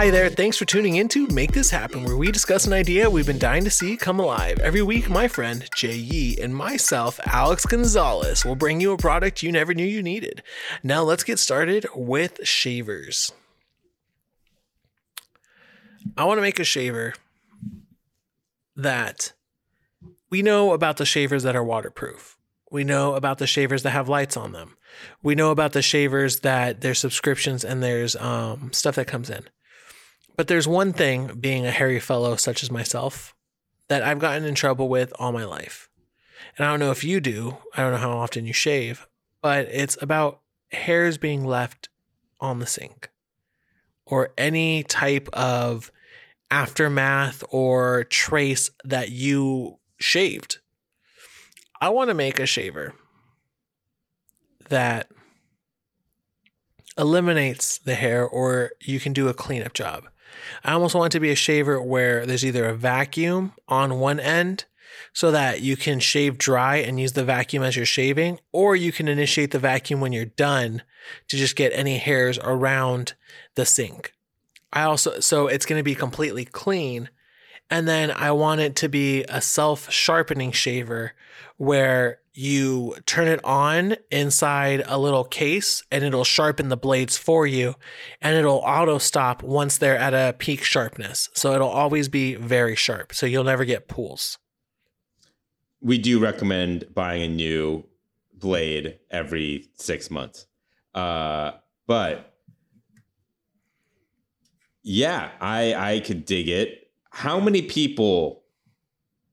Hi there, thanks for tuning in to Make This Happen, where we discuss an idea we've been dying to see come alive. Every week, my friend Jay Yee and myself, Alex Gonzalez, will bring you a product you never knew you needed. Now, let's get started with shavers. I want to make a shaver that we know about the shavers that are waterproof. We know about the shavers that have lights on them. We know about the shavers that there's subscriptions and there's um, stuff that comes in. But there's one thing, being a hairy fellow such as myself, that I've gotten in trouble with all my life. And I don't know if you do, I don't know how often you shave, but it's about hairs being left on the sink or any type of aftermath or trace that you shaved. I want to make a shaver that eliminates the hair or you can do a cleanup job. I almost want it to be a shaver where there's either a vacuum on one end so that you can shave dry and use the vacuum as you're shaving, or you can initiate the vacuum when you're done to just get any hairs around the sink. I also, so it's going to be completely clean. And then I want it to be a self sharpening shaver where you turn it on inside a little case and it'll sharpen the blades for you and it'll auto stop once they're at a peak sharpness. So it'll always be very sharp. So you'll never get pools. We do recommend buying a new blade every six months. Uh, but yeah, I I could dig it. How many people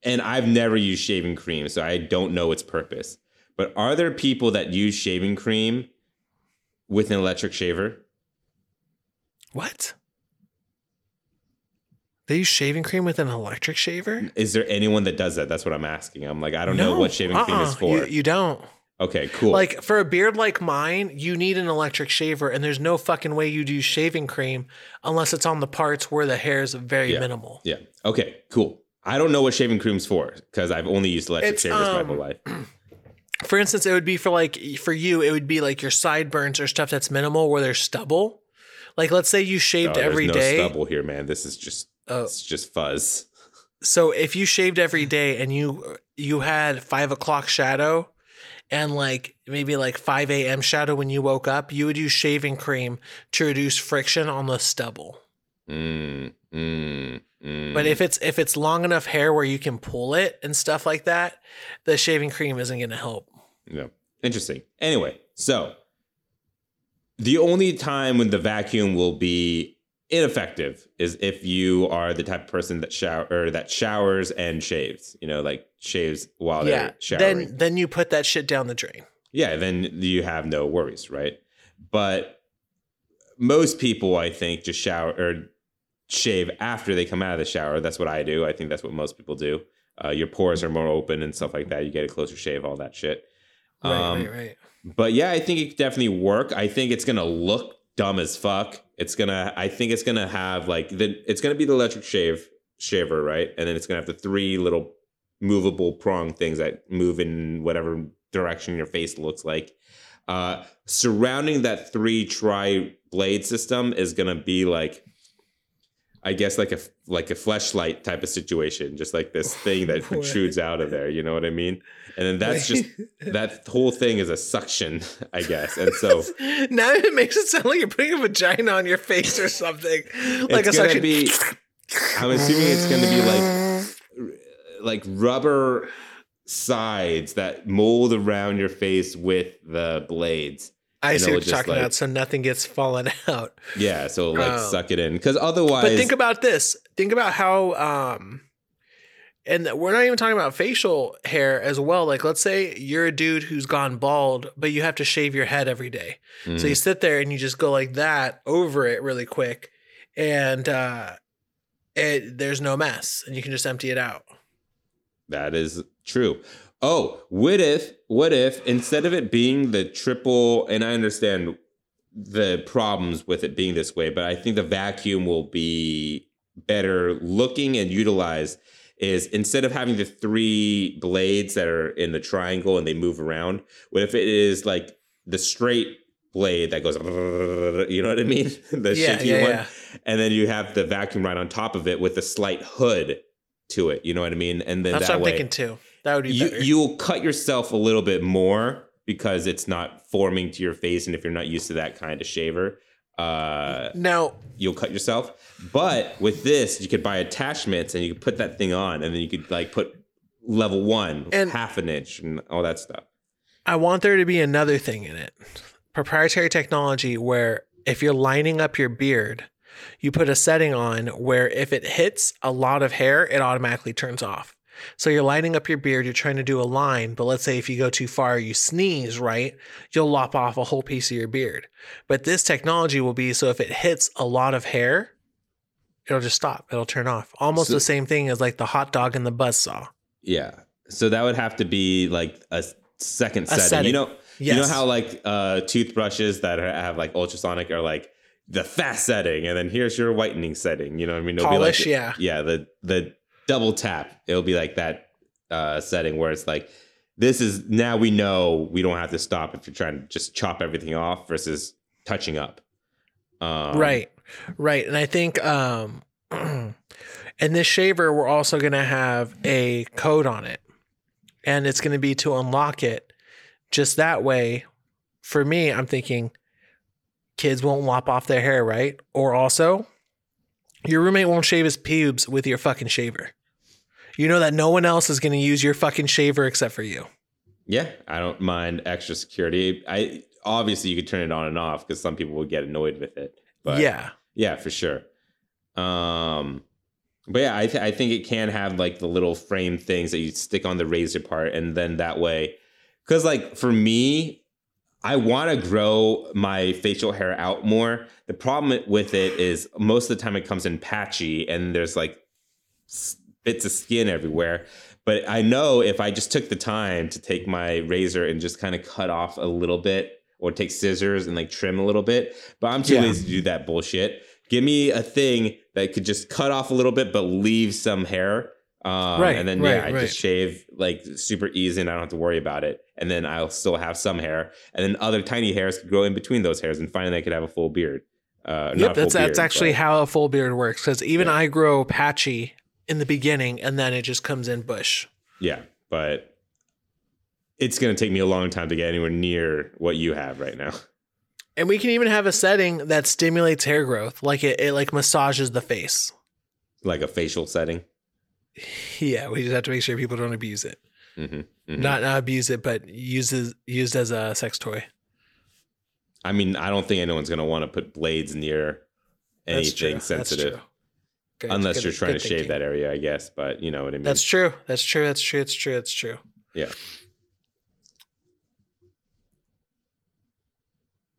and I've never used shaving cream, so I don't know its purpose. But are there people that use shaving cream with an electric shaver? What? They use shaving cream with an electric shaver? Is there anyone that does that? That's what I'm asking. I'm like, I don't no, know what shaving uh-uh, cream is uh-uh. for. You, you don't. Okay, cool. Like for a beard like mine, you need an electric shaver, and there's no fucking way you'd use shaving cream unless it's on the parts where the hair is very yeah. minimal. Yeah. Okay, cool. I don't know what shaving cream's for because I've only used electric it's, shavers um, my whole life. For instance, it would be for like for you, it would be like your sideburns or stuff that's minimal where there's stubble. Like let's say you shaved oh, every no day. Stubble here, man. This is just oh. it's just fuzz. So if you shaved every day and you you had five o'clock shadow and like maybe like 5 a.m. shadow when you woke up, you would use shaving cream to reduce friction on the stubble. Mm, mm. Mm. But if it's if it's long enough hair where you can pull it and stuff like that, the shaving cream isn't going to help. Yeah. Interesting. Anyway, so the only time when the vacuum will be ineffective is if you are the type of person that shower or that showers and shaves, you know, like shaves while yeah, they're showering. Then then you put that shit down the drain. Yeah, then you have no worries, right? But most people I think just shower or shave after they come out of the shower. That's what I do. I think that's what most people do. Uh, your pores are more open and stuff like that. You get a closer shave, all that shit. Right, um, right, right. But yeah, I think it could definitely work. I think it's gonna look dumb as fuck. It's gonna. I think it's gonna have like the. It's gonna be the electric shave shaver, right? And then it's gonna have the three little movable prong things that move in whatever direction your face looks like. Uh, surrounding that three tri blade system is gonna be like I guess like a like a fleshlight type of situation, just like this thing that protrudes out of there. You know what I mean? And then that's just that whole thing is a suction, I guess. And so now it makes it sound like you're putting a vagina on your face or something. like it's a suction. Be, I'm assuming it's going to be like like rubber sides that mold around your face with the blades. I see what you're talking like, about. So nothing gets fallen out. Yeah, so like oh. suck it in because otherwise. But think about this. Think about how, um, and we're not even talking about facial hair as well. Like, let's say you're a dude who's gone bald, but you have to shave your head every day. Mm. So you sit there and you just go like that over it really quick, and uh, it there's no mess, and you can just empty it out. That is true. Oh, what if, what if instead of it being the triple, and I understand the problems with it being this way, but I think the vacuum will be better looking and utilized is instead of having the three blades that are in the triangle and they move around, what if it is like the straight blade that goes, you know what I mean? the Yeah, shaky yeah, one. yeah. And then you have the vacuum right on top of it with a slight hood to it. You know what I mean? And then That's that what I'm way, thinking too. That would be you better. you'll cut yourself a little bit more because it's not forming to your face, and if you're not used to that kind of shaver, uh, now, you'll cut yourself. But with this, you could buy attachments and you could put that thing on, and then you could like put level one, And- half an inch, and all that stuff. I want there to be another thing in it proprietary technology where if you're lining up your beard, you put a setting on where if it hits a lot of hair, it automatically turns off. So you're lining up your beard, you're trying to do a line, but let's say if you go too far, you sneeze, right? You'll lop off a whole piece of your beard. But this technology will be so if it hits a lot of hair, it'll just stop. It'll turn off. Almost So- the same thing as like the hot dog and the buzz saw. Yeah. So that would have to be like a second A setting. setting. You know, you know how like uh, toothbrushes that are, have like ultrasonic are like the fast setting, and then here's your whitening setting. You know what I mean? It'll Polish, be like, yeah. yeah. The the double tap. It'll be like that uh, setting where it's like this is now we know we don't have to stop if you're trying to just chop everything off versus touching up. Um, right. Right. And i think um in this shaver we're also going to have a code on it. And it's going to be to unlock it just that way. For me i'm thinking kids won't lop off their hair right? Or also your roommate won't shave his pubes with your fucking shaver you know that no one else is going to use your fucking shaver except for you Yeah, I don't mind extra security. I obviously you could turn it on and off because some people would get annoyed with it. But yeah yeah, for sure. Um, but yeah, I th- I think it can have like the little frame things that you stick on the razor part, and then that way, because like for me, I want to grow my facial hair out more. The problem with it is most of the time it comes in patchy, and there's like bits of skin everywhere. But I know if I just took the time to take my razor and just kind of cut off a little bit, or take scissors and like trim a little bit, but I'm too Yeah. lazy to do that bullshit. Give me a thing that could just cut off a little bit but leave some hair. Um, Right, and then yeah, right, I right. just shave like super easy and I don't have to worry about it. And then I'll still have some hair. And then other tiny hairs could grow in between those hairs and finally I could have a full beard. Uh, Yep, that's beard, actually but- how a full beard works. Because even Yeah. I grow patchy in the beginning, and then it just comes in bush. Yeah, but it's going to take me a long time to get anywhere near what you have right now. And we can even have a setting that stimulates hair growth, like it, it like massages the face. Like a facial setting. Yeah, we just have to make sure people don't abuse it. hmm Not not abuse it, but uses used as a sex toy. I mean, I don't think anyone's going to want to put blades near anything sensitive. Good- Unless good- you're trying to good shave that area, I guess. But you know what I mean. That's true. That's true. That's true. That's true. That's true. yeah.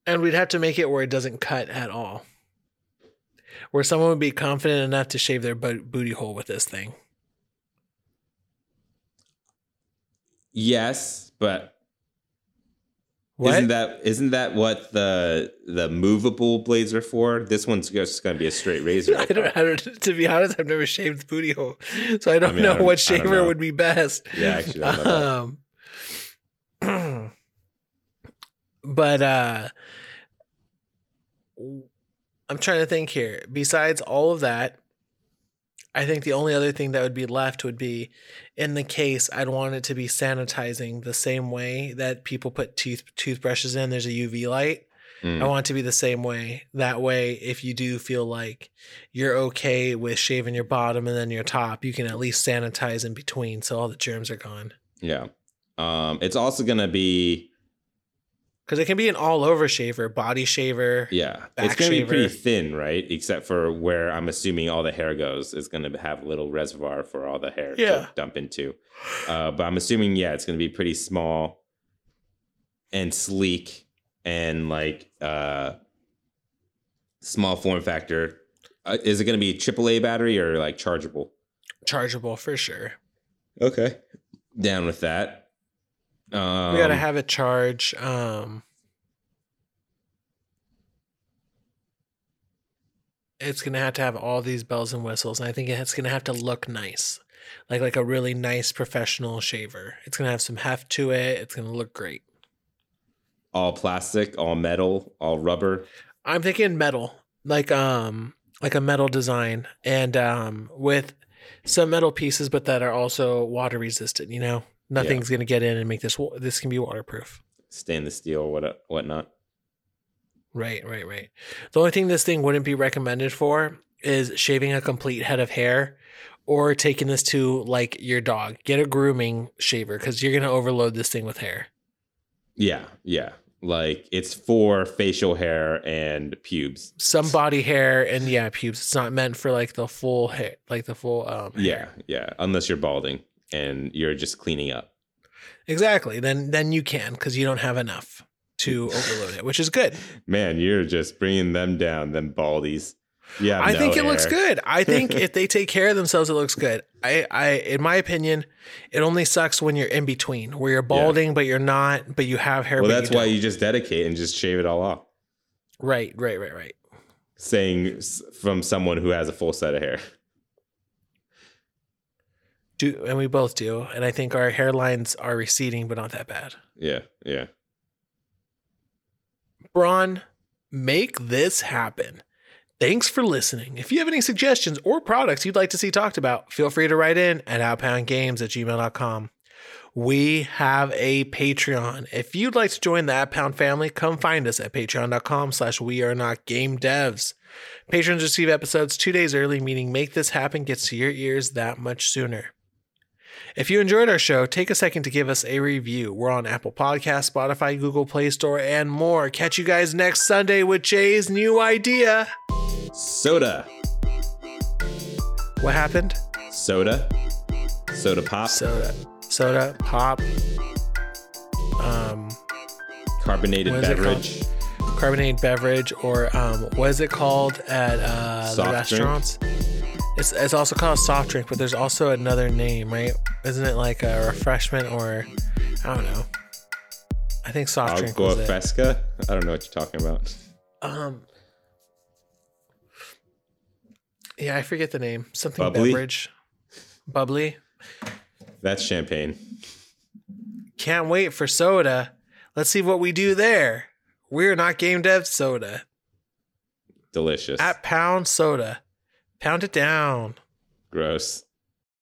And we'd have to make it where it doesn't cut at all. Where someone would be confident enough to shave their bo- booty hole with this thing. Yes, but What? isn't that isn't that what the the movable blades are for? This one's just going to be a straight razor. I I don't. I don't, to be honest, I've never shaved the booty hole, so I don't mean, I know don't- what shaver know. would be best. Yeah, actually, I don't know Um, but uh, I'm trying to think here. Besides all of that, I think the only other thing that would be left would be in the case I'd want it to be sanitizing the same way that people put tooth toothbrushes in. There's a UV light. Mm. I want it to be the same way. That way, if you do feel like you're okay with shaving your bottom and then your top, you can at least sanitize in between so all the germs are gone. Yeah. Um, it's also going to be Because it can be an all over shaver, body shaver. yeah. It's going to be pretty thin, right? Except for where I'm assuming all the hair goes. It's going to have a little reservoir for all the hair Yeah. to dump into. Uh, but I'm assuming yeah, it's going to be pretty small and sleek and like uh, small form factor. Uh, is it going to be AAA battery or like chargeable? Chargeable for sure. Okay. Down with that. Um, we gotta have it charge. Um, it's gonna have to have all these bells and whistles, and I think it's gonna have to look nice, like like a really nice professional shaver. It's gonna have some heft to it. It's gonna look great. all plastic, all metal, all rubber. I'm thinking metal, like um, like a metal design, and um, with some metal pieces, but that are also water resistant. You know, nothing's gonna get in and make this. This can be waterproof. stainless steel what whatnot. Right, right, right. The only thing this thing wouldn't be recommended for is shaving a complete head of hair or taking this to like your dog. Get a grooming shaver because you're gonna overload this thing with hair. Yeah, yeah. Like it's for facial hair and pubes. Some body hair and yeah, pubes. It's not meant for like the full hair, like the full um. Yeah, yeah. Unless you're balding and you're just cleaning up. exactly. Then then you can because you don't have enough to overload it, which is good. Man, you're just bringing them down, them baldies. Yeah, I think it looks good. I think if they take care of themselves, it looks good. I, I, in my opinion, it only sucks when you're in between, where you're balding but you're not, but you have hair. Well, that's you why you just dedicate and just shave it all off. Right, right, right, right. Saying from someone who has a full set of hair. Do and we both do, and I think our hairlines are receding, but not that bad. Yeah, yeah. Braun, make this happen. Thanks for listening. If you have any suggestions or products you'd like to see talked about, feel free to write in at outpoundgames at gmail.com. We have a Patreon. If you'd like to join the Outpound family, come find us at patreon.com slash we are not game devs. Patrons receive episodes two days early, meaning Make This Happen gets to your ears that much sooner. If you enjoyed our show, take a second to give us a review. We're on Apple Podcasts, Spotify, Google Play Store, and more. Catch you guys next Sunday with Jay's new idea. Soda. What happened? Soda. Soda pop. Soda, soda, pop, um, carbonated What is it called? beverage. carbonated beverage, or um, what is it called at uh, the Soft drink? It's, it's also called a soft drink, but there's also another name, right? Isn't it like a refreshment or I don't know? I think soft drink Agua was it. fresca. I don't know what you're talking about. Um, yeah, I forget the name. Something Bubbly? beverage, bubbly. That's champagne. Can't wait for soda. Let's see what we do there. We're not game dev soda Delicious. at pound soda. Pound it down. Gross.